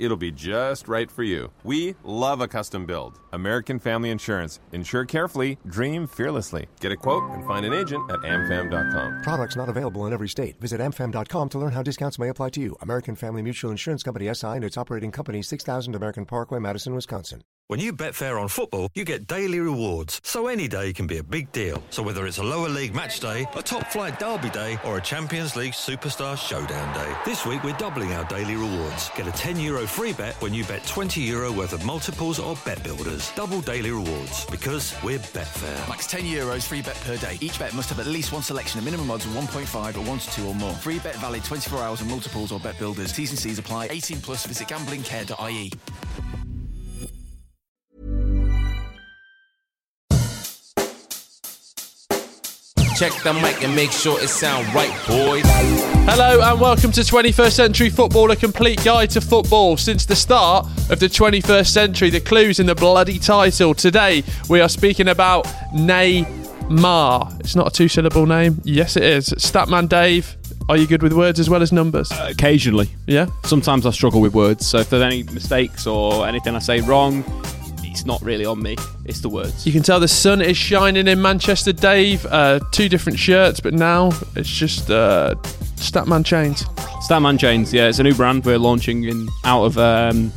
It'll be just right for you. We love a custom build. American Family Insurance. Insure carefully, dream fearlessly. Get a quote and find an agent at amfam.com. Products not available in every state. Visit amfam.com to learn how discounts may apply to you. American Family Mutual Insurance Company SI and its operating company 6000 American Parkway, Madison, Wisconsin. When you bet fair on football, you get daily rewards. So any day can be a big deal. So whether it's a lower league match day, a top flight derby day, or a Champions League superstar showdown day, this week we're doubling our daily rewards. Get a 10 euro free bet when you bet 20 euro worth of multiples or bet builders. Double daily rewards because we're Betfair. Max 10 euros free bet per day. Each bet must have at least one selection of minimum odds of 1.5 or 1 to 2 or more. Free bet valid 24 hours on multiples or bet builders. T's and C's apply. 18 plus. Visit gamblingcare.ie. Check the mic and make sure it sound right, boys. Hello and welcome to 21st Century Football, a complete guide to football since the start of the 21st century. The clues in the bloody title. Today we are speaking about Neymar. It's not a two-syllable name. Yes, it is. Statman Dave, are you good with words as well as numbers? Occasionally. Yeah. Sometimes I struggle with words, so if there's any mistakes or anything I say wrong, it's not really on me. It's the words. You can tell the sun is shining in Manchester, Dave. Uh, two different shirts, but now it's just uh, Statman chains. Statman Chains, yeah, it's a new brand we're launching in out of um,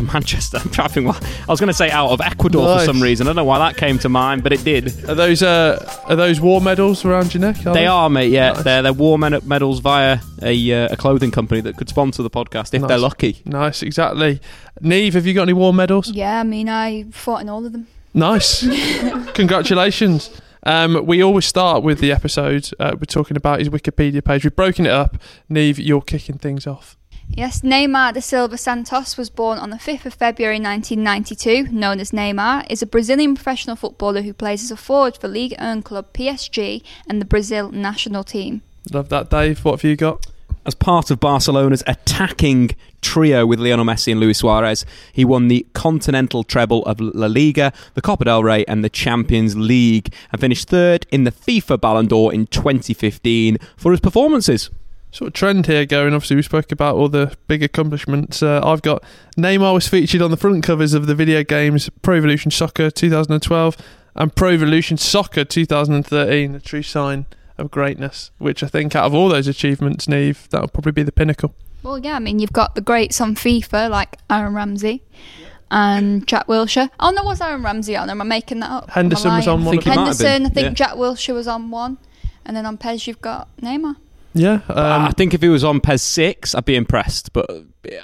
Manchester. I'm trying to think what I was going to say out of Ecuador Nice. for some reason. I don't know why that came to mind, but it did. Are those uh, are those war medals around your neck? They are, mate. Yeah, Nice. they're they're war med- medals via a uh, a clothing company that could sponsor the podcast if Nice. they're lucky. Nice, exactly. Nieve, have you got any war medals? Yeah, I mean, I fought in all of them. Nice. Congratulations. Um, we always start with the episode. Uh, we're talking about his Wikipedia page. We've broken it up. Nieve, you're kicking things off. Yes, Neymar da Silva Santos was born on the 5th of February 1992, known as Neymar, is a Brazilian professional footballer who plays as a forward for League 1 club PSG and the Brazil national team. Love that, Dave. What have you got? As part of Barcelona's attacking trio with Lionel Messi and Luis Suarez, he won the continental treble of La Liga, the Copa del Rey, and the Champions League, and finished third in the FIFA Ballon d'Or in 2015 for his performances. Sort of trend here going. Obviously, we spoke about all the big accomplishments. Uh, I've got Neymar was featured on the front covers of the video games Pro Evolution Soccer 2012 and Pro Evolution Soccer 2013, a true sign of greatness. Which I think, out of all those achievements, Nieve, that'll probably be the pinnacle. Well, yeah, I mean, you've got the greats on FIFA like Aaron Ramsey and Jack Wilshere. Oh, no, was Aaron Ramsey on? Am I making that up? Henderson was on one. think of them. might have been, Henderson, I think yeah. Jack Wilshere was on one. And then on PES, you've got Neymar. Yeah, um, I think if he was on PES 6, I'd be impressed, but,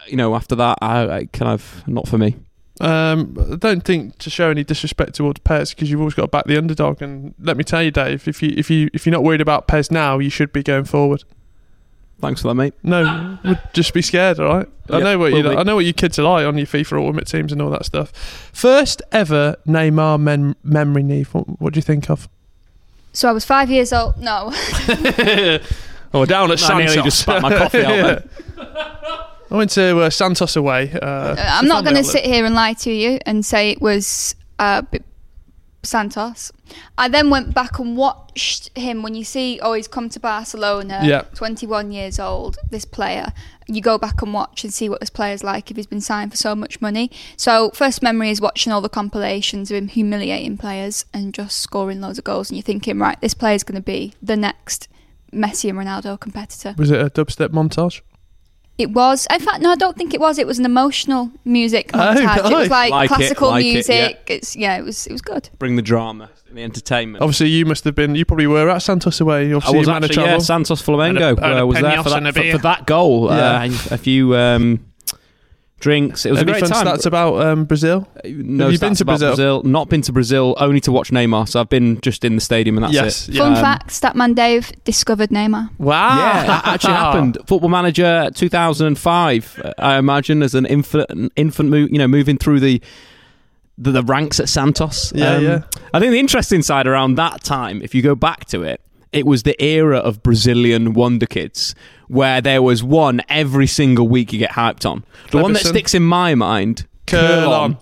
you know, after that, I, I kind of, not for me. Um, I don't think to show any disrespect towards PES because you've always got to back the underdog. And let me tell you, Dave, if you if you if you're not worried about PES now, you should be going forward. Thanks for that, mate. No, would just be scared. All right. I Yeah, know what you be. I know what you kids are like on your FIFA Ultimate teams and all that stuff. First ever Neymar mem- memory, Nieve. What, what do you think of? So I was five years old. No. Oh, down at I nearly just spat my coffee out then. I went to uh, Santos away. Uh, Uh, I'm not going to sit here and lie to you and say it was uh, Santos. I then went back and watched him when you see, oh, he's come to Barcelona, Yeah. 21 years old, this player. You go back and watch and see what this player's like if he's been signed for so much money. So, first memory is watching all the compilations of him humiliating players and just scoring loads of goals. And you're thinking, right, this player's going to be the next Messi and Ronaldo competitor. Was it a dubstep montage? It was. In fact, no, I don't think it was. It was an emotional music Oh, montage. It was like, Like it, classical like it, music. yeah. It's yeah, it was it was good. Bring the drama, and the entertainment. Obviously, you must have been. You probably were at Santos away. I Obviously, was you managed actually, yeah, travel. Santos Flamengo. And a- and a uh, was there peñas for and a that, for, beer. for that goal. Yeah. Uh, a few um, drinks. It was Any a great fun time. stats about um, Brazil? no Have you been to about Brazil? Not been to Brazil. Only to watch Neymar. So I've been just in the stadium and that's yes. it. Yeah. Fun Um, fact: Statman Dave discovered Neymar. Wow. Yeah, that actually happened. Football Manager 2005, uh, I imagine, as an infant, an infant, you know, moving through the, the the ranks at Santos. Um, Yeah, yeah. I think the interesting side around that time, if you go back to it, it was the era of Brazilian wonder kids, where there was one every single week you get hyped on. The one that sticks in my mind, Kerlon.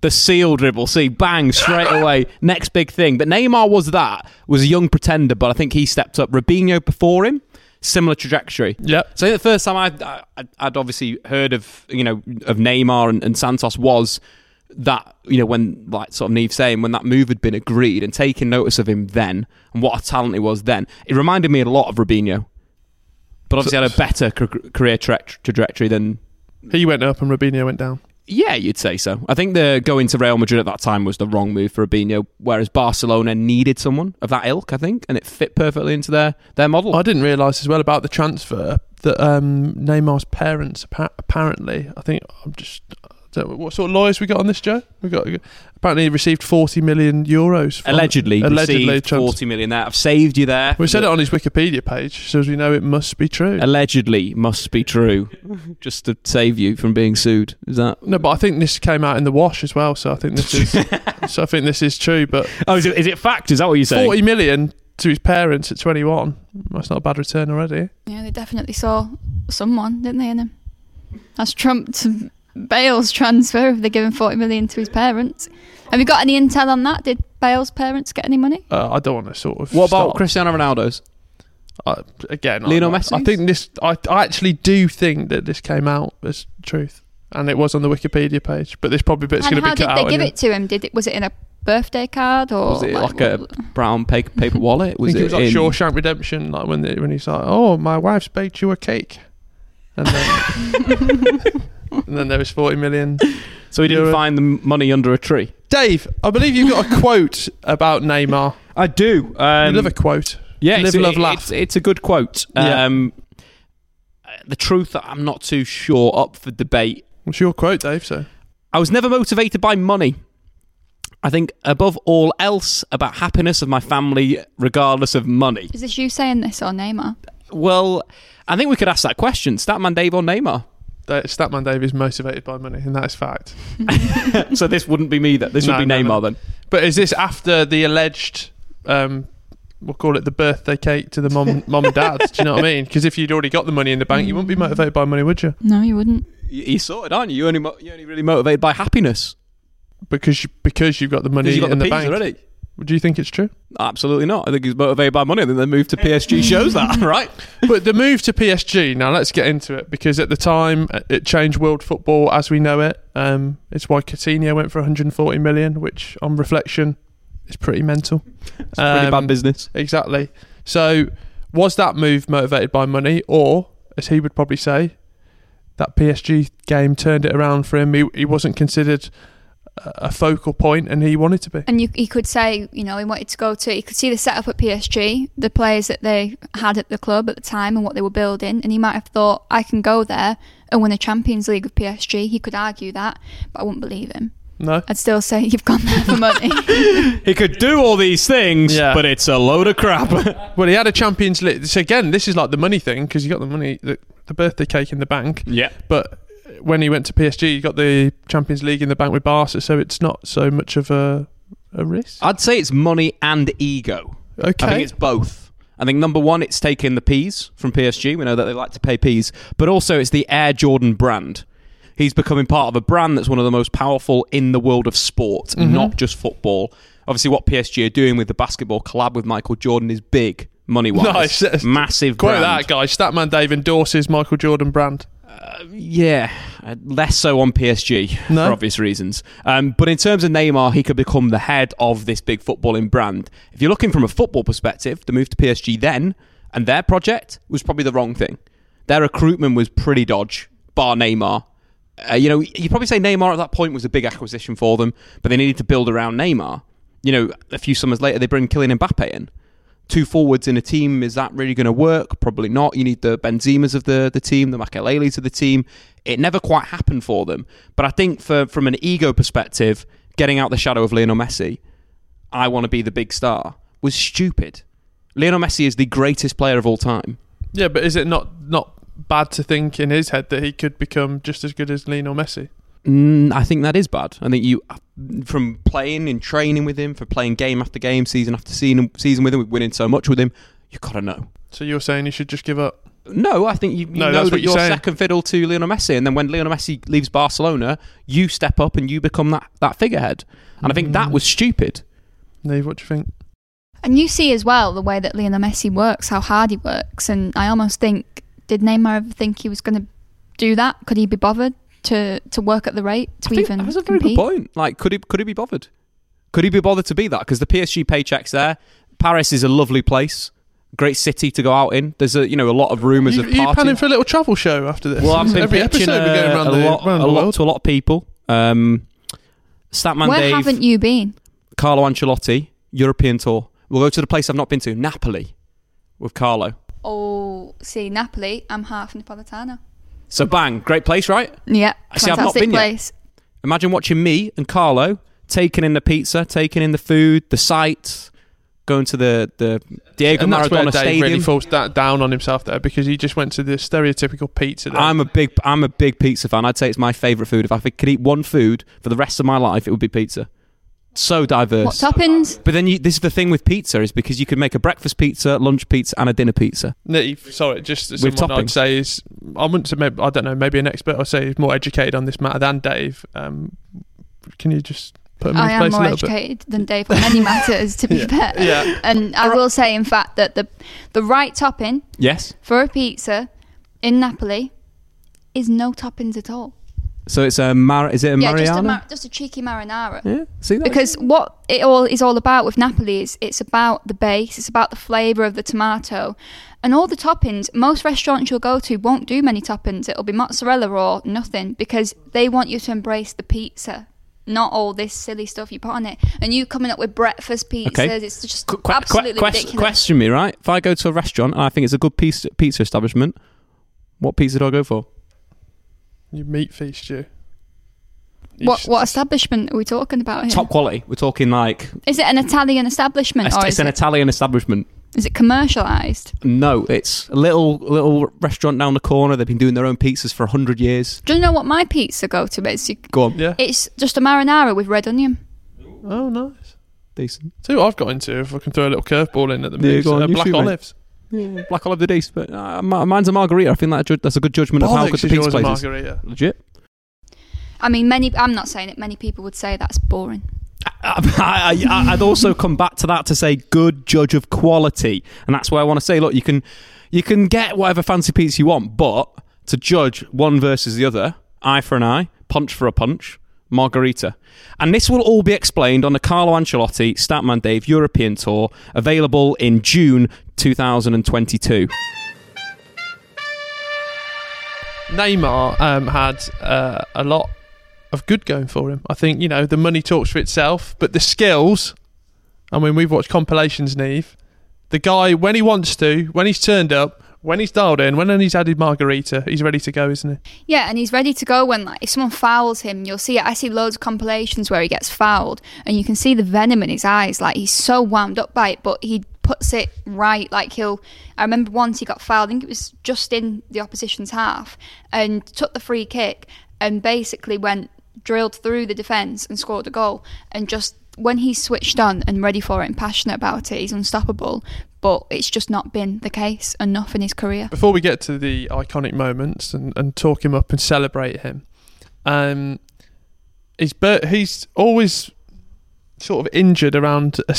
the seal dribble. See, bang, straight away. Next big thing. But Neymar was that, was a young pretender, but I think he stepped up. Robinho before him, similar trajectory. Yep. So the first time I'd, I'd, I'd obviously heard of, you know, of Neymar and, and Santos was that, you know, when, like sort of Nieve saying, when that move had been agreed and taking notice of him then and what a talent he was then, it reminded me a lot of Robinho. But obviously had a better career tra- trajectory than He went up and Robinho went down. yeah, you'd say so. I think the going to Real Madrid at that time was the wrong move for Robinho, whereas Barcelona needed someone of that ilk, I think, and it fit perfectly into their, their model. I didn't realise as well about the transfer that um, Neymar's parents apparently, I think I'm just. I what sort of lawyers we got on this, Joe? We got apparently he received 40 million euros. From, allegedly, allegedly received trans- 40 million there. I've saved you there. We said it on his Wikipedia page, so as we know, it must be true. Allegedly must be true, just to save you from being sued. Is that? No, but I think this came out in the wash as well, so I think this is so I think this is true. But Oh, is it, is it fact? Is that what you're saying? 40 million to his parents at 21, that's not a bad return already. Yeah, they definitely saw someone, didn't they, in him? That's trumped Bale's transfer if they're giving 40 million to his parents. Have you got any intel on that? Did Bale's parents get any money? Uh, I don't want to sort of. What about start- Cristiano Ronaldo's? Uh, again, Lionel I, Messi? I think this. I, I actually do think that this came out as truth, and it was on the Wikipedia page. But this probably bit's and going to be how did they give it to him? Did it was it in a birthday card or Was it like a brown paper, paper wallet? I Was think it was like in- Shawshank Redemption, like when they, when he's like, "Oh, my wife's baked you a cake," and then and then there was forty million. So he didn't Euro. find the money under a tree. Dave, I believe you've got a quote about Neymar. I do. Um, you love a quote. Yeah, Live, it's, love, it- laugh. It's, it's a good quote. Yeah. Um, the truth, I'm not too sure up for debate. What's your quote, Dave? So I was never motivated by money. I think above all else about happiness of my family, regardless of money. Is this you saying this or Neymar? Well, I think we could ask that question: Statman Dave or Neymar? that Statman Dave is motivated by money, and that is fact. so this wouldn't be me. That this No, would be no, Neymar no. then. But is this after the alleged? Um, we'll call it the birthday cake to the mom, mom and dad. Do you know what I mean? Because if you'd already got the money in the bank, you wouldn't be motivated by money, would you? No, you wouldn't. You, you sorted, aren't you? You only mo- you only really motivated by happiness Because you, because you've got the money because you got in the, the, peas bank. already. Do you think it's true? Absolutely not. I think he's motivated by money. I think the move to PSG shows that, right? but the move to PSG. Now let's get into it because at the time uh, it changed world football as we know it. Um, it's why Coutinho went for 140 million, which on reflection is pretty mental. It's pretty Um, bad business. Exactly. So, was that move motivated by money, or, as he would probably say, that PSG game turned it around for him? He, he wasn't considered a a focal point, and he wanted to be. And you, he could say, you know, he wanted to go to. he could see the setup at PSG, the players that they had at the club at the time, and what they were building. And he might have thought, I can go there and win a Champions League with PSG. He could argue that, but I wouldn't believe him. No. I'd still say you've gone there for money. He could do all these things, Yeah. but it's a load of crap. Well, he had a Champions League. So again, this is like the money thing because you got the money, the, the birthday cake in the bank. yeah. But when he went to PSG, he got the Champions League in the bank with Barca, so it's not so much of a a risk. I'd say it's money and ego. Okay. I think it's both. I think number one, it's taking the P's from PSG. We know that they like to pay P's, but also it's the Air Jordan brand. He's becoming part of a brand that's one of the most powerful in the world of sport, Mm-hmm. not just football. Obviously, what PSG are doing with the basketball collab with Michael Jordan is big money wise. Nice. massive. Quote brand. that guy. Statman Dave endorses Michael Jordan brand. Yeah, uh, less so on PSG No? for obvious reasons. Um, but in terms of Neymar, he could become the head of this big footballing brand. If you're looking from a football perspective, the move to PSG then and their project was probably the wrong thing. Their recruitment was pretty dodge, bar Neymar. Uh, you know, you probably say Neymar at that point was a big acquisition for them, but they needed to build around Neymar. You know, a few summers later, they bring Kylian Mbappe in. Two forwards in a team. Is that really going to work? Probably not. You need the Benzemas of the, the team, the Makeleles of the team. It never quite happened for them. But I think for from an ego perspective, getting out the shadow of Lionel Messi, I want to be the big star, was stupid. Lionel Messi is the greatest player of all time. Yeah, but is it not not bad to think in his head that he could become just as good as Lionel Messi? Mm, I think that is bad. I think you, from playing and training with him, for playing game after game, season after season, season with him, winning so much with him, you gotta know. So you're saying he should just give up? No, I think you, you No, know that's that what you're you're saying. second fiddle to Lionel Messi, and then when Lionel Messi leaves Barcelona, you step up and you become that, that figurehead. And I think Mm. that was stupid. Nieve, what do you think? And you see as well the way that Lionel Messi works, how hard he works, and I almost think, did Neymar ever think he was going to do that? Could he be bothered to to work at the rate to I think even that's a very compete? good point. Like, could he could he be bothered? Could he be bothered to be that? Because the PSG paychecks there. Paris is a lovely place, great city to go out in. There's a you know a lot of rumours You, of are you planning for a little travel show after this? Well, I've been Every episode a, we're going around a the, lot, around a the lot world. to a lot of people. Um, Statman Where Dave, haven't you been? Carlo Ancelotti, European tour. We'll go to the place I've not been to, Napoli, with Carlo. Oh, see, Napoli. I'm half Napolitano. So bang, great place, right? Yeah, I see, I've not fantastic been yet. place. Imagine watching me and Carlo taking in the pizza, taking in the food, the sights, going to the the Diego and that's where Maradona Dave Stadium. really falls da- down on himself there because he just went to the stereotypical pizza. There. I'm a big I'm a big pizza fan. I'd say it's my favourite food. If I could eat one food for the rest of my life, it would be pizza. So diverse. What toppings? But then you, this is the thing with pizza is because you could make a breakfast pizza, lunch pizza, and a dinner pizza. Nieve, sorry, just With someone I'd toppings. say is I wouldn't say maybe I don't know maybe an expert. I'd say is more educated on this matter than Dave. Um, can you just put him in I his am place a more little bit? educated than Dave on many matters, to be Yeah. fair. Yeah. And I will say, in fact, that the the right topping Yes. for a pizza in Napoli is no toppings at all. So it's a mar- is it a yeah, just a, mar- just a cheeky marinara. yeah. See that? Because what it all is all about with Napoli is it's about the base, it's about the flavour of the tomato, and all the toppings. Most restaurants you'll go to won't do many toppings. It'll be mozzarella or nothing because they want you to embrace the pizza, not all this silly stuff you put on it. And you coming up with breakfast pizzas, Okay. it's just Qu- absolutely quest- ridiculous. question me, right? If I go to a restaurant and I think it's a good pizza, pizza establishment, what pizza do I go for? You meat feast you. You What what establishment are we talking about here? Top quality. We're talking like Is it an Italian establishment it's, or it's is an it, Italian establishment. is it commercialised? No, it's a little little restaurant down the corner. They've been doing their own pizzas for hundred years. Do you know what my pizza go to is? You, Go on, Yeah. it's just a marinara with red onion. Oh, nice. decent. See what I've got into. If I can throw a little curveball in at the Yeah, mix, go on, uh, you black shoot, mate. olives. Yeah, black olive the decent, but uh, mine's a margarita. I think that ju- that's a good judgment of how good the is pizza place is. Legit. I mean, many. I'm not saying it. Many people would say that's boring. I, I, I'd also come back to that to say good judge of quality, and that's why I want to say, look, you can you can get whatever fancy pizza you want, but to judge one versus the other, eye for an eye, punch for a punch, margarita, and this will all be explained on the Carlo Ancelotti Statman Dave European Tour, available in June 2022. Neymar um, had uh, a lot of good going for him. I think you know the money talks for itself, but the skills. I mean, we've watched compilations, Nieve. The guy, when he wants to, when he's turned up, when he's dialed in, when he's added margarita, he's ready to go, isn't he? Yeah, and he's ready to go when like if someone fouls him, you'll see it. I see loads of compilations where he gets fouled, and you can see the venom in his eyes. Like he's so wound up by it, but he puts it right. Like he'll. I remember once he got fouled. I think it was just in the opposition's half, and took the free kick, and basically went drilled through the defence and scored a goal. And just when he's switched on and ready for it and passionate about it, he's unstoppable. But it's just not been the case enough in his career. Before we get to the iconic moments and, and talk him up and celebrate him, um, he's he's always sort of injured around a,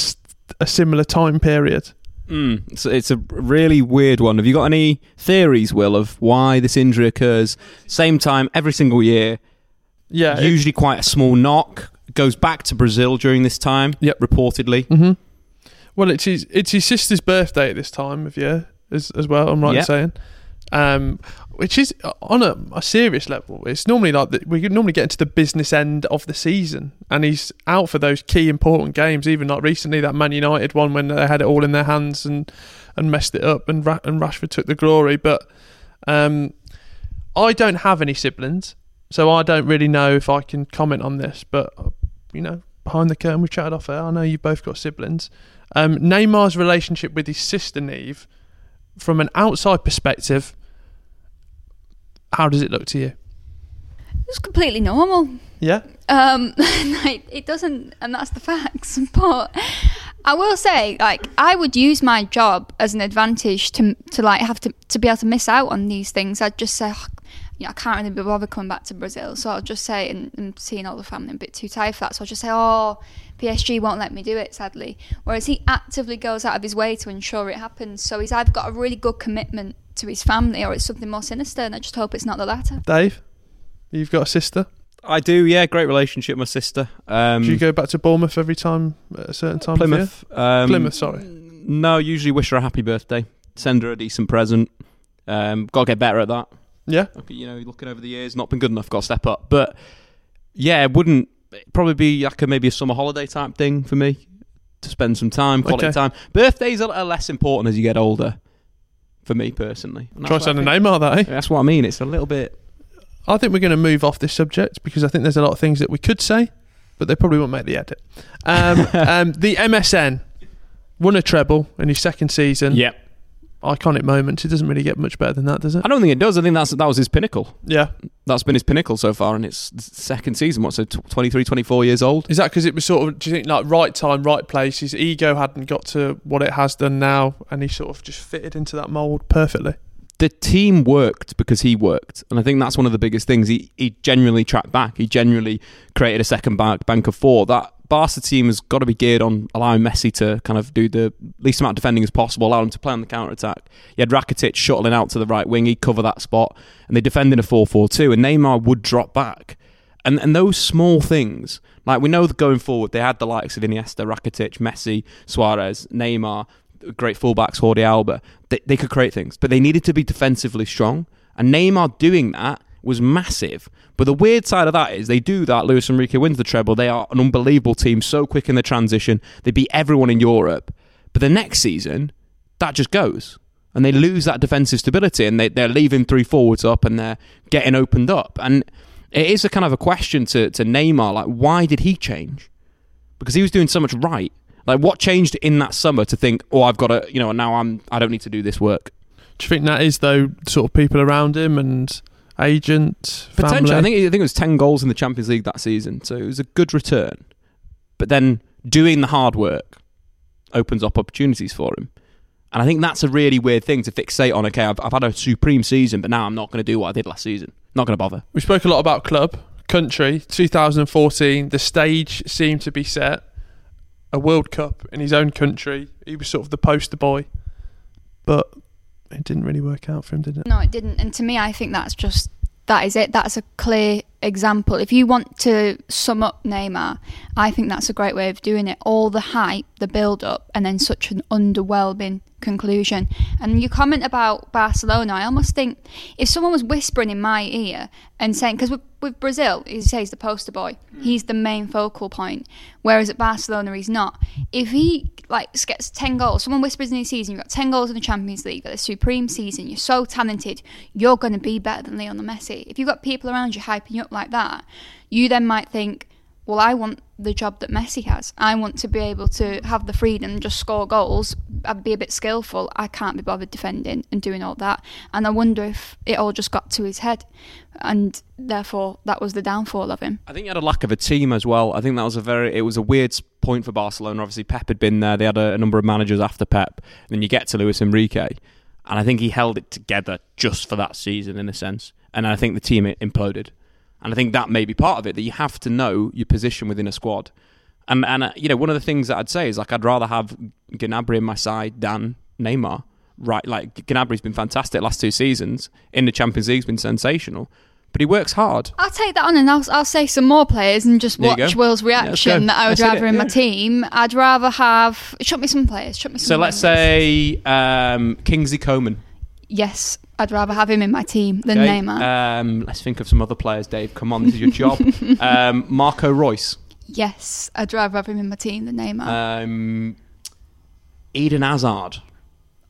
a similar time period. Mm, it's, it's a really weird one. Have you got any theories, Will, of why this injury occurs same time every single year? Yeah, it- Usually quite a small knock. Goes back to Brazil during this time. Yep. reportedly. hmm Well, it's his it's his sister's birthday at this time of year as as well. I'm right in saying. Um, which is uh, on a, a serious level. It's normally like the, we normally get into the business end of the season, and he's out for those key important games. Even like recently, that Man United one when they had it all in their hands and and messed it up, and Ra- and Rashford took the glory. But um, I don't have any siblings, so I don't really know if I can comment on this. But uh, you know, behind the curtain, we've chatted off air. I know you've both got siblings. Um, Neymar's relationship with his sister Nieve, from an outside perspective, how does it look to you? It's completely normal. Yeah. Um, like, it doesn't, and that's the facts. But I will say, like, I would use my job as an advantage to to like have to to be able to miss out on these things. I'd just say, "Oh, you know, I can't really be bothered coming back to Brazil, so I'll just say, and, and seeing all the family, I'm a bit too tired for that. So I'll just say, oh, PSG won't let me do it, sadly. Whereas he actively goes out of his way to ensure it happens. So he's either got a really good commitment to his family, or it's something more sinister. And I just hope it's not the latter. Dave, you've got a sister. I do, yeah. Great relationship with my sister. Um, Do you go back to Bournemouth every time at a certain time? of Plymouth. Um, Plymouth, sorry. No, usually wish her a happy birthday. Send her a decent present. Um, got to get better at that. Yeah. You know, looking over the years, not been good enough. Got to step up. But yeah, it wouldn't it'd probably be like a maybe a summer holiday type thing for me to spend some time, quality Okay. time. Birthdays are, are less important as you get older. For me personally, Try what I sending think- Neymar that, eh? That's what I mean. It's a little bit. I think we're going to move off this subject because I think there's a lot of things that we could say, but they probably won't make the edit. Um, um, the MSN won a treble in his second season. Yeah, Iconic moments. It doesn't really get much better than that, does it? I don't think it does. I think that's that was his pinnacle. Yeah. That's been his pinnacle so far, and it's second season. What's it, 23, 24 years old? Is that because it was sort of, do you think, like right time, right place? His ego hadn't got to what it has done now, and he sort of just fitted into that mould perfectly. the team worked because he worked, and I think that's one of the biggest things. He he genuinely tracked back. He genuinely created a second bank bank of four. That Barca team has got to be geared on allowing Messi to kind of do the least amount of defending as possible, allow him to play on the counter attack. You had Rakitic shuttling out to the right wing, he'd cover that spot, and they defend in a 4 4 2, and Neymar would drop back. And and those small things, like we know that going forward, they had the likes of Iniesta, Rakitic, Messi, Suarez, Neymar, great fullbacks, Jordi Alba. They, they could create things, but they needed to be defensively strong. And Neymar doing that was massive. But the weird side of that is they do that. Luis Enrique wins the treble. They are an unbelievable team, so quick in the transition. They beat everyone in Europe. But the next season, that just goes. And they lose that defensive stability and they, they're leaving three forwards up and they're getting opened up. And it is a kind of a question to, to Neymar, like, why did he change? Because he was doing so much right. Like, what changed in that summer to think, oh, I've got to, you know, now I'm, I don't need to do this work? Do you think that is though, sort of people around him and agent, Potentially? I think I think it was ten goals in the Champions League that season, so it was a good return. But then doing the hard work opens up opportunities for him, and I think that's a really weird thing to fixate on. Okay, I've, I've had a supreme season, but now I'm not going to do what I did last season. Not going to bother. We spoke a lot about club, country. 2014, the stage seemed to be set. A World Cup in his own country. He was sort of the poster boy, but it didn't really work out for him, did it? No, it didn't. And to me, I think that's just that is it. That's a clear example. If you want to sum up Neymar, I think that's a great way of doing it. All the hype, the build up, and then such an underwhelming conclusion. And your comment about Barcelona, I almost think if someone was whispering in my ear and saying, because with, with Brazil, he says the poster boy, he's the main focal point, whereas at Barcelona he's not. If he like gets ten goals, someone whispers in his season, you've got ten goals in the Champions League, got a supreme season, you're so talented, you're going to be better than Lionel Messi. If you've got people around you hyping you up like that, you then might think, well, I want the job that Messi has. I want to be able to have the freedom, just score goals, and be a bit skillful. I can't be bothered defending and doing all that. And I wonder if it all just got to his head, and therefore that was the downfall of him. I think he had a lack of a team as well. I think that was a very it was a weird point for Barcelona. Obviously, Pep had been there. They had a, a number of managers after Pep. And then you get to Luis Enrique, and I think he held it together just for that season in a sense. And I think the team imploded. And I think that may be part of it that you have to know your position within a squad. And and uh, you know one of the things that I'd say is like I'd rather have Gnabry in my side than Neymar. Right, like Gnabry's been fantastic last two seasons in the Champions League's been sensational, but he works hard. I'll take that on and I'll, I'll say some more players and just There watch. Will's Yeah, reaction that I would rather it, in yeah. my team. I'd rather have. Chuck me some players. Chuck me some So let's say um, Kingsley Coman. Yes, I'd rather have him in my team than Okay, Neymar. Um, let's think of some other players, Dave. Come on, this is your job. um, Marco Reus. yes, I'd rather have him in my team than Neymar. Um, Eden Hazard.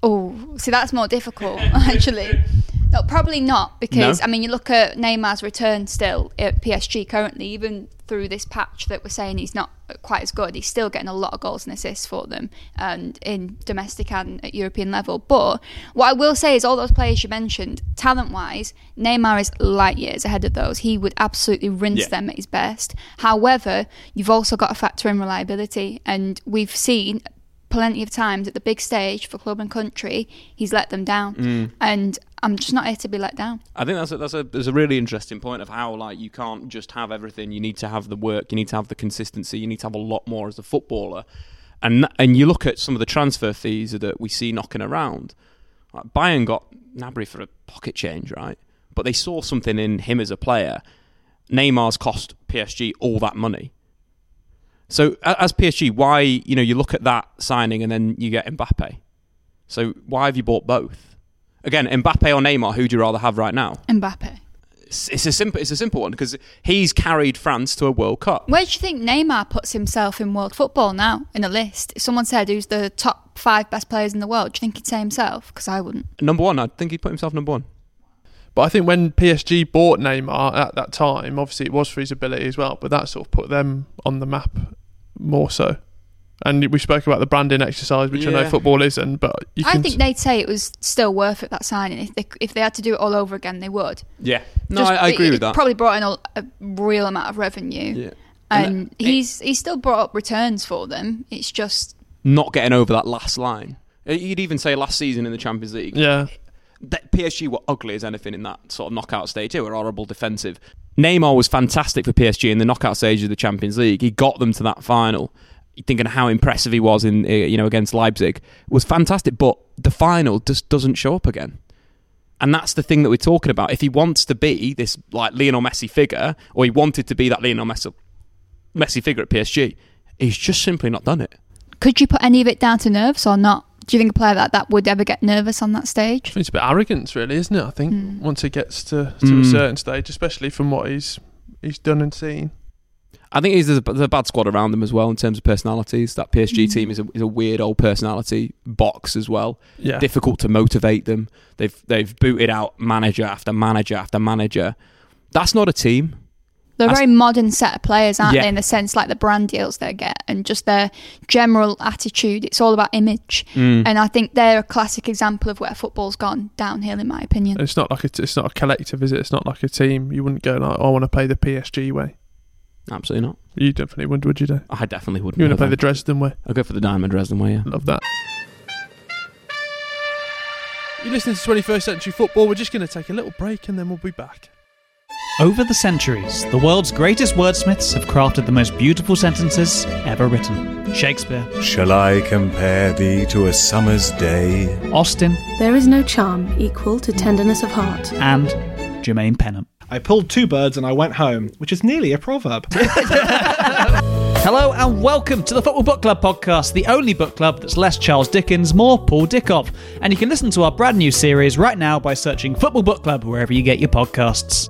Oh, see, that's more difficult, actually. No, probably not, because, No? I mean, you look at Neymar's return still at PSG currently, even through this patch that we're saying he's not quite as good, he's still getting a lot of goals and assists for them, and in domestic and at European level. But what I will say is, all those players you mentioned, talent wise, Neymar is light years ahead of those. He would absolutely rinse Yeah. them at his best. However, you've also got to factor in reliability, and we've seen plenty of times at the big stage for club and country, he's let them down. Mm. And I'm just not here to be let down. I think that's a, that's a there's a really interesting point of how like you can't just have everything. You need to have the work. You need to have the consistency. You need to have a lot more as a footballer. And and you look at some of the transfer fees that we see knocking around. Like Bayern got Gnabry for a pocket change, right? But they saw something in him as a player. Neymar's cost PSG all that money. So as PSG, why you know you look at that signing and then you get Mbappe. So why have you bought both? Again, Mbappe or Neymar, who do you rather have right now? Mbappe. It's, it's a simple, it's a simple one because he's carried France to a World Cup. Where do you think Neymar puts himself in world football now in a list? If someone said who's the top five best players in the world, do you think he'd say himself? Because I wouldn't. Number one, I'd think he'd put himself number one. But I think when PSG bought Neymar at that time, obviously it was for his ability as well, but that sort of put them on the map more so. And we spoke about the branding exercise, which I know football isn't, but you I can think they'd say it was still worth it that signing. If they if they had to do it all over again, they would. Yeah, no, Just- I, I agree it- with it that. Probably brought in a, a real amount of revenue. Yeah. And, And that- he's he's still brought up returns for them. It's just Not getting over that last line. Uh, You'd even say last season in the Champions League. Yeah. that PSG were ugly as anything in that sort of knockout stage. They were horrible defensive. Neymar was fantastic for PSG in the knockout stage of the Champions League. He got them to that final. Thinking how impressive he was in uh, you know against Leipzig was fantastic, but the final just doesn't show up again. And that's the thing that we're talking about. If he wants to be this like Lionel Messi figure, or he wanted to be that Lionel Messi Messi figure at PSG, he's just simply not done it. could you put any of it down to nerves or not? Do you think a player like that would ever get nervous on that stage? I think it's a bit arrogance, really, isn't it? I think Mm. once he gets to, to Mm. a certain stage, especially from what he's he's done and seen. I think he's there's a, there's a bad squad around them as well in terms of personalities. That PSG Mm. team is a, is a weird old personality box as well. Yeah. Difficult to motivate them. They've they've booted out manager after manager after manager. That's not a team. They're a very modern set of players, aren't Yeah. they? In the sense, like the brand deals they get and just their general attitude. It's all about image, Mm. and I think they're a classic example of where football's gone downhill, in my opinion. And it's not like a, it's not a collective, is it? It's not like a team. You wouldn't go like, oh, I want to play the PSG way. Absolutely not. You definitely would, would you? Do? I definitely wouldn't. You want to go play the. Dresden way? I'll go for the Diamond Dresden way. Yeah. Love that. You're listening to 21st Century Football. We're just going to take a little break and then we'll be back. Over the centuries, the world's greatest wordsmiths have crafted the most beautiful sentences ever written. Shakespeare, Shall I compare thee to a summer's day? Austen, There is no charm equal to tenderness of heart. and Jermaine Pennant. I pulled two birds and I went home, which is nearly a proverb. Hello and welcome to the Football Book Club podcast, the only book club that's less Charles Dickens, more Paul Dickov. And you can listen to our brand new series right now by searching Football Book Club wherever you get your podcasts.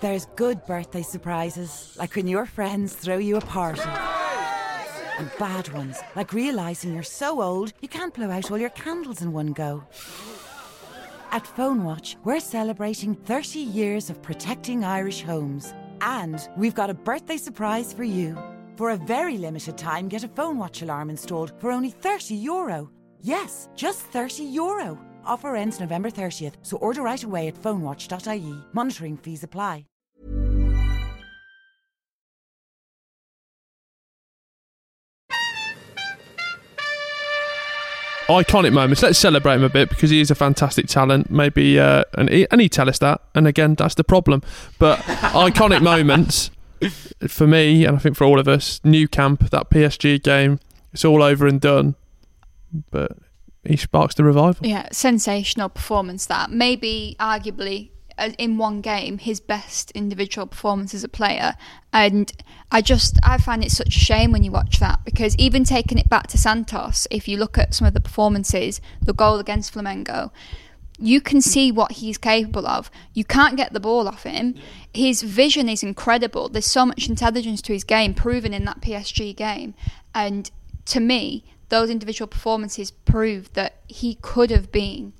There's good birthday surprises, like when your friends throw you a party. And bad ones, like realising you're so old you can't blow out all your candles in one go. At Phone Watch, we're celebrating 30 years of protecting Irish homes. And we've got a birthday surprise for you. For a very limited time, get a Phone Watch alarm installed for only 30 euro. Yes, just 30 euro. Offer ends November 30th, so order right away at phonewatch.ie. Monitoring fees apply. Iconic moments. Let's celebrate him a bit because he is a fantastic talent. Maybe, uh, and he, and he tell us that. And again, that's the problem. But iconic moments for me, and I think for all of us, Nou Camp, that PSG game, it's all over and done. But he sparks the revival. Yeah, sensational performance that. Maybe, arguably, in one game, his best individual performance as a player. And I just, I find it such a shame when you watch that because even taking it back to Santos, if you look at some of the performances, the goal against Flamengo, you can see what he's capable of. You can't get the ball off him. His vision is incredible. There's so much intelligence to his game, proven in that PSG game. And to me, those individual performances prove that he could have been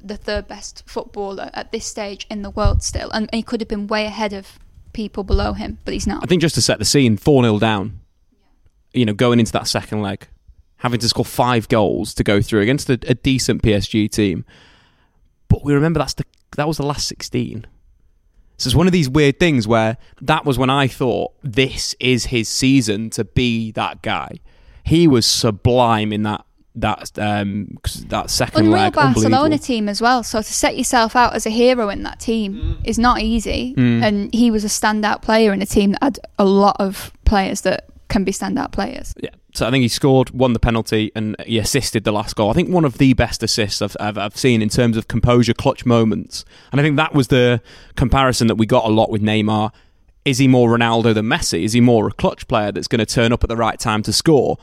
the third best footballer at this stage in the world still, and he could have been way ahead of people below him, but he's not. I think just to set the scene, 4 0 down, you know, going into that second leg, having to score five goals to go through against a, a decent PSG team. But we remember that's the that was the last 16. So it's one of these weird things where that was when I thought this is his season to be that guy. He was sublime in that that um cuz that second Unreal leg. Barcelona team as well. So to set yourself out as a hero in that team is not easy. Mm. And he was a standout player in a team that had a lot of players that can be standout players. Yeah. So I think he scored, won the penalty, and he assisted the last goal. I think one of the best assists I've, I've, I've seen in terms of composure, clutch moments. And I think that was the comparison that we got a lot with Neymar. Is he more Ronaldo than Messi? Is he more a clutch player that's going to turn up at the right time to score?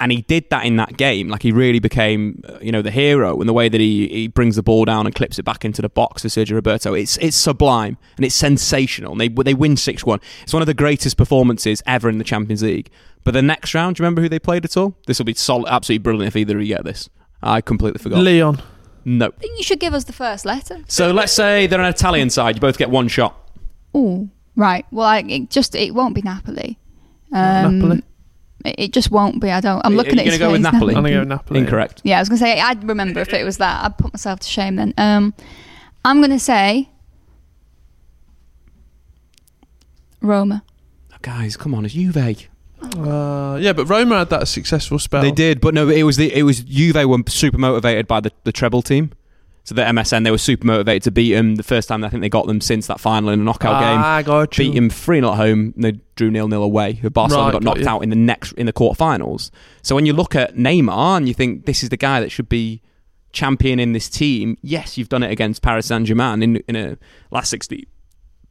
And he did that in that game. Like he really became, uh, you know, the hero in the way that he, he brings the ball down and clips it back into the box for Sergio Roberto. It's it's sublime and it's sensational. And they they win six one. It's one of the greatest performances ever in the Champions League. But the next round, do you remember who they played at all? This will be solid, absolutely brilliant if either of you get this. I completely forgot. Leon. No. I think you should give us the first letter. So let's say they're an Italian side. You both get one shot. Oh, right. Well, I, it just it won't be Napoli. Um, Napoli? It, it just won't be. I don't. I'm looking Are looking you at his gonna go with Napoli? now. I'm gonna go with Napoli. Incorrect. Yeah, I was gonna say I'd remember if it was that. I'd put myself to shame then. Um, I'm gonna say Roma. Guys, come on, it's Juve. Uh, yeah, but Roma had that successful spell. They did, but no, it was the it was Juve were super motivated by the, the treble team. So the MSN, they were super motivated to beat them. The first time I think they got them since that final in a knockout Ah, game. got you. Beat them three 0 at home. They drew nil nil away. Barcelona Right, got got knocked you. out in the next in the quarterfinals. So when you look at Neymar and you think this is the guy that should be champion in this team, yes, you've done it against Paris Saint Germain in in a last sixteen.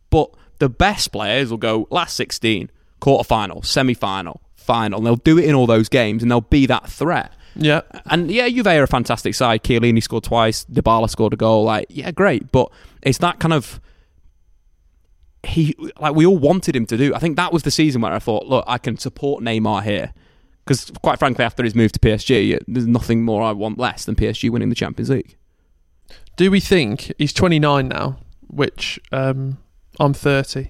But the best players will go last 16, quarterfinal, semi final, final. And they'll do it in all those games and they'll be that threat. Yeah. And yeah, Juve are a fantastic side. Chiellini scored twice, Dybala scored a goal. Like, yeah, great. But it's that kind of. He like we all wanted him to do. I think that was the season where I thought, look, I can support Neymar here, because quite frankly, after his move to PSG, there's nothing more I want less than PSG winning the Champions League. Do we think he's 29 now? Which um, I'm 30.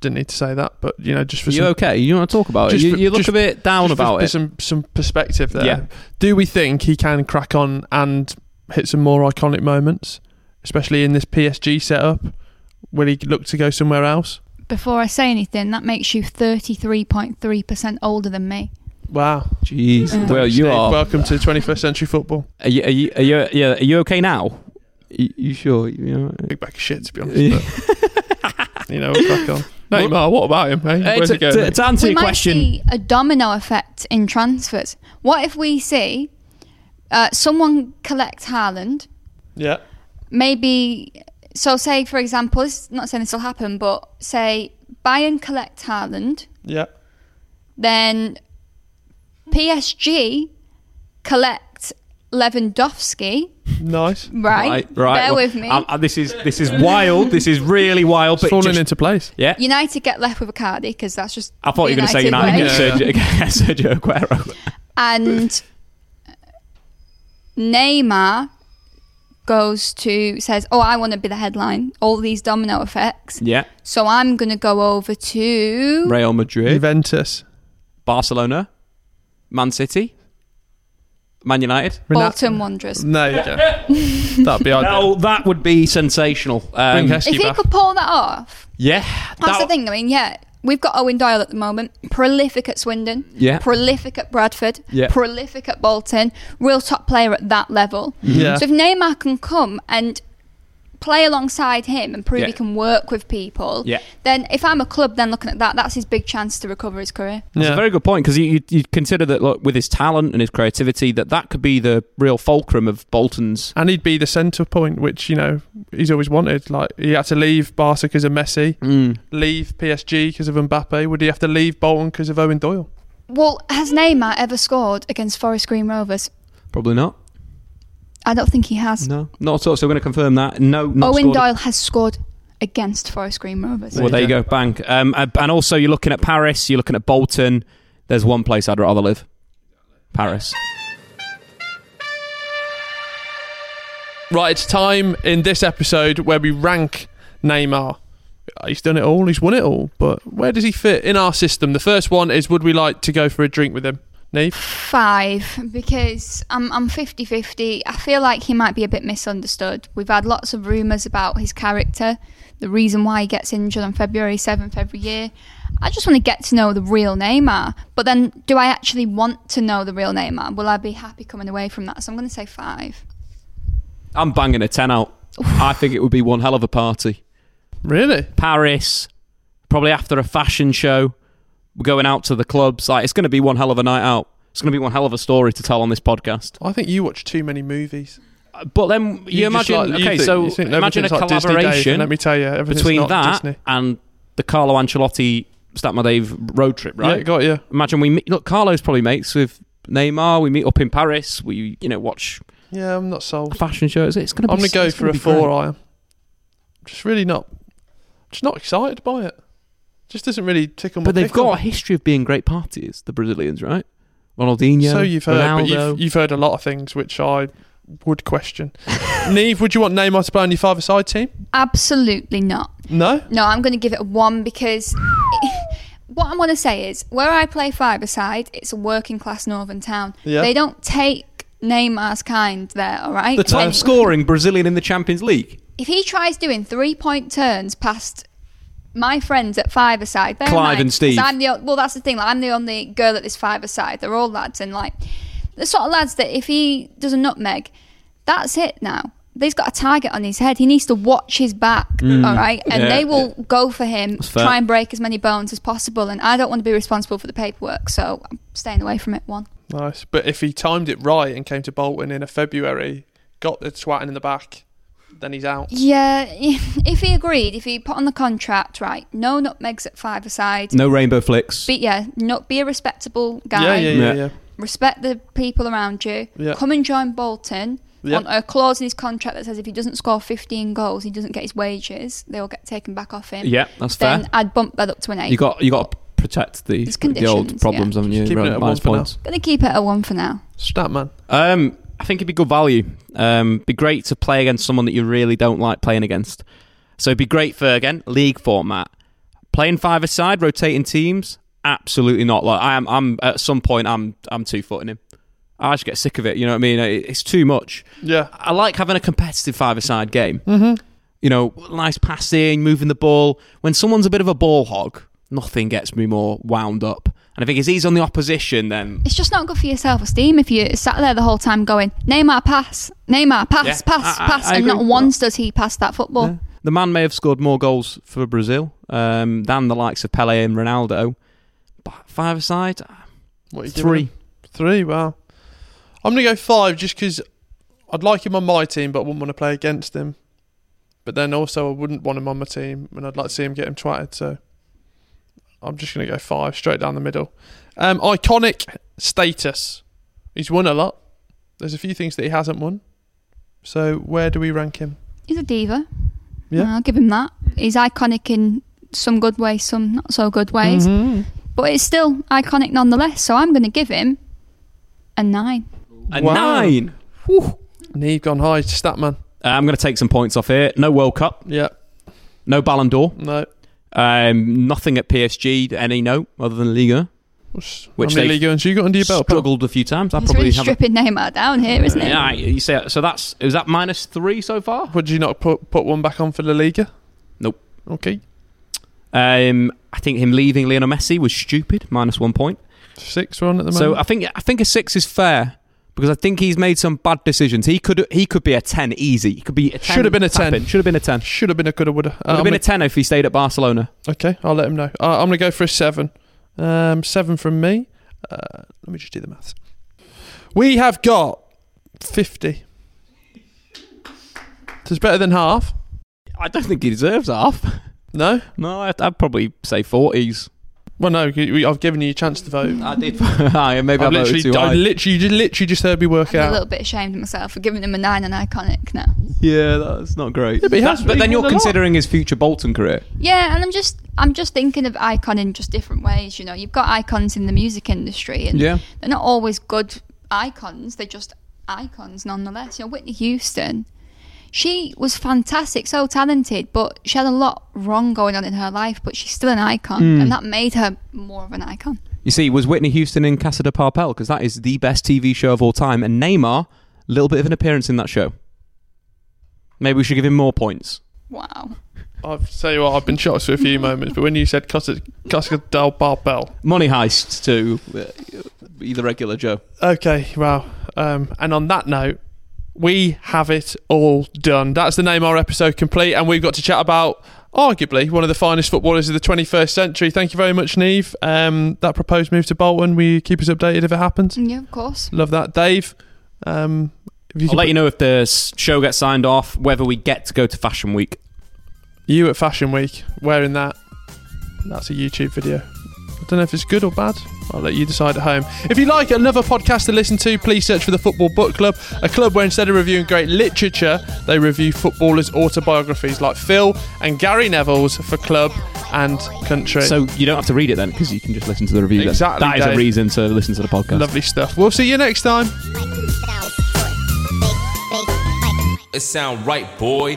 Didn't need to say that, but you know, just for Are you some, okay? You want to talk about it? You, for- you look just- a bit down just for- about for it. Some some perspective there. Yeah. Do we think he can crack on and hit some more iconic moments, especially in this PSG setup? Will he look to go somewhere else? Before I say anything, that makes you 33.3% older than me. Wow. Jeez. Yeah. Well, you Steve, are. Welcome to 21st century football. Are you? Are you? Are you, yeah, are you okay now? You, you sure? You know, Big bag of shit, to be honest. But, you know, we'll crack on. Neymar, what about him? Hey? Hey, Where's to, he going? to- to answer we your might question, see a domino effect in transfers. What if we see uh, someone collect Haaland? yeah. Maybe so. Say for example, this not saying this will happen, but say Bayern collect Haaland, Yeah. then PSG collect Lewandowski. Nice. Right, right, right. Bear Well, with me. um, uh, this is this is wild. This is really wild. It's But falling just- into place. yeah. United get left with a Icardi because that's just. I thought you were going to say United way. get Sergio, get Sergio Aguero. and Neymar goes to says, "Oh, I want to be the headline." All these domino effects. Yeah. So I'm going to go over to Real Madrid, Juventus. Barcelona, Man City, Man United. Bolton Wanderers. No, you go. That'd be ideal. Now that would be sensational. Um, Bring If Heskey he back. could pull that off, yeah, that's that- the thing. I mean, yeah, We've got Eoin Doyle at the moment, prolific at Swindon, Yeah. prolific at Bradford, Yeah. prolific at Bolton, real top player at that level. Yeah. So if Neymar can come and play alongside him and prove Yeah. he can work with people, Yeah. then if I'm a club then looking at that, that's his big chance to recover his career. That's a very good point because you, you, you consider that look, with his talent and his creativity, that that could be the real fulcrum of Bolton's. And he'd be the centre point, which, you know, he's always wanted. Like, he had to leave Barca because of Messi, Mm. leave PSG because of Mbappe. Would he have to leave Bolton because of Eoin Doyle? Well, has Neymar ever scored against Forest Green Rovers? Probably not. I don't think he has. No, not at all. So we're going to confirm that. No, not Eoin scored. Doyle has scored against Forest Green Rovers. Well, there you go, bang. Um, uh, and also, you're looking at Paris. You're looking at Bolton. There's one place I'd rather live. Paris. Right, it's time in this episode where we rank Neymar. He's done it all, he's won it all, but where does he fit in our system? The first one is would we like to go for a drink with him? Nieve? Five, because I'm I'm 50-50. I feel like he might be a bit misunderstood. We've had lots of rumours about his character, the reason why he gets injured on February 7th every year. I just want to get to know the real Neymar. But then, do I actually want to know the real Neymar? Will I be happy coming away from that? So I'm going to say five. I'm banging a 10 out. I think it would be one hell of a party. Really? Paris, probably after a fashion show. Going out to the clubs. Like, it's going to be one hell of a night out. It's going to be one hell of a story to tell on this podcast. I think you watch too many movies. Uh, but then you, You imagine, like- you okay, think- so think imagine a like Dave, collaboration let me tell you, between that Disney. and the Carlo Ancelotti Statman Dave road trip, right? Yeah, got you. Imagine we meet. Look, Carlo's probably mates with Neymar. We meet up in Paris. We, you know, watch Yeah, I'm not sold. fashion show. It's going to. Be I'm going to go for a four. great. I am. Just really not. Just not excited by it. Just doesn't really tickle my But they've pickle. got a history of being great parties. The Brazilians, right? Ronaldinho. So you've heard, but you've, you've heard a lot of things which I would question. Nieve, would you want Neymar to play on your five-a-side team? Absolutely not. No. No, I'm going to give it a one because what I want to say is where I play five aside, it's a working class northern town. Yeah. They don't take Neymar's kind there, all right? the top And scoring Brazilian in the Champions League. If he tries doing three point turns past my friends at five aside, Clive mind, and Steve. 'cause I'm the well, that's the thing. Like, I'm the only girl at this five aside. They're all lads, and like the sort of lads that if he does a nutmeg, that's it now. He's got a target on his head. He needs to watch his back, Mm. all right? And Yeah, they will go for him, try and break as many bones as possible. And I don't want to be responsible for the paperwork, so I'm staying away from it. One. Nice. But if he timed it right and came to Bolton in a February, got the swatting in the back, then he's out. Yeah, if he agreed, if he put on the contract, right, no nutmegs at five aside. No rainbow flicks. Be yeah, not be a respectable guy. Yeah, yeah, yeah, yeah. Respect the people around you. Yeah. Come and join Bolton. Yeah. On a clause in his contract that says if he doesn't score 15 goals, he doesn't get his wages. They will get taken back off him. Yeah, that's then fair. I'd bump that up to an eight. You got you got to protect the, the old problems, yeah. haven't you? Just keeping it at minus one for now. points. Gonna keep it at one for now. Statman. Um, I think it'd be good value. Um, be great to play against someone that you really don't like playing against. So it'd be great for again league format. Playing five aside, rotating teams. Absolutely not. Like I am. I'm at some point. I'm. I'm two footing him. I just get sick of it. You know what I mean? It's too much. Yeah. I like having a competitive five aside game. Mhm. You know, nice passing, moving the ball. When someone's a bit of a ball hog, nothing gets me more wound up. And I think if he's on the opposition, then It's just not good for your self esteem if you sat there the whole time going, Neymar pass, Neymar pass, Yeah, pass, I- I- pass, I and not once does he pass that football. The man may have scored more goals for Brazil um, than the likes of Pele and Ronaldo. But five aside, What are you Three. giving? Three, wow. I'm going to go five just because I'd like him on my team, but I wouldn't want to play against him. But then also, I wouldn't want him on my team, and I'd like to see him get him twatted. So I'm just going to go five, straight down the middle. Um, iconic status. He's won a lot. There's a few things that he hasn't won. So where do we rank him? He's a diva. Yeah. I'll give him that. He's iconic in some good ways, some not so good ways. Mhm. But it's still iconic nonetheless. So I'm going to give him a nine. a Wow. nine. Nieve gone high, Statman. Uh, I'm going to take some points off here. No World Cup, Yeah, no Ballon d'Or, no. Um, nothing at PSG. Any note other than Liga, Which Which How many they've league you got under your belt? pal? struggled a few times. I He's probably really have. stripping Neymar down here, isn't he? yeah, you say so. That's is that minus three so far? Would you not put put one back on for La Liga? Nope. Okay. Um, I think him leaving Lionel Messi was stupid. Minus one point. Six one at the moment. So. I think I think a six is fair because I think he's made some bad decisions. He could he could be a ten easy. He could be a 10 Should have been a 10. tapping. Should have been a ten. Should have been a coulda woulda. Would have been a ten if he stayed at Barcelona. Okay, I'll let him know. I, I'm going to go for a seven. Um, seven from me. Uh, let me just do the maths. We have got 50. So it's better than half. I don't think he deserves half. No? No, I'd, I'd probably say forties. Well, no, you- I've given you a chance to vote. I did. Ah, Aye, maybe I I've voted literally, too I high. literally, you just- literally just heard me work I'm a out. little bit ashamed of myself for giving him a nine and iconic now. Yeah, that's not great. Yeah, but he That- has- but he then you're won a lot. considering his future Bolton career. Yeah, and I'm just I'm just thinking of icon in just different ways. You know, you've got icons in the music industry, and Yeah. they're not always good icons. They're just icons nonetheless. You know, Whitney Houston, she was fantastic, so talented, but she had a lot wrong going on in her life. But she's still an icon, Mm. and that made her more of an icon. You see, was Whitney Houston in Casa de Papel because that is the best TV show of all time, and Neymar, a little bit of an appearance in that show. Maybe we should give him more points. Wow. I've tell you what, I've been shocked for a few moments, but when you said Casa, Casa del Barbel, Money heist to uh, be the regular Joe. Okay, well, um, and on that note, we have it all done. That's the name of our episode complete, and we've got to chat about arguably one of the finest footballers of the 21st century. Thank you very much, Nieve. Um, that proposed move to Bolton, we keep us updated if it happens. Yeah, of course. Love that, Dave. Um, if I'll let put- you know if the show gets signed off, whether we get to go to Fashion Week. You at Fashion Week wearing that. That's a YouTube video. I don't know if it's good or bad. I'll let you decide at home. If you like another podcast to listen to, please search for the Football Book Club, a club where instead of reviewing great literature, they review footballers' autobiographies like Phil and Gary Neville's for club and country. So you don't have to read it then, because you can just listen to the review. then. Exactly, That is Dave. a reason to listen to the podcast. Lovely stuff. We'll see you next time. It sound right, boy.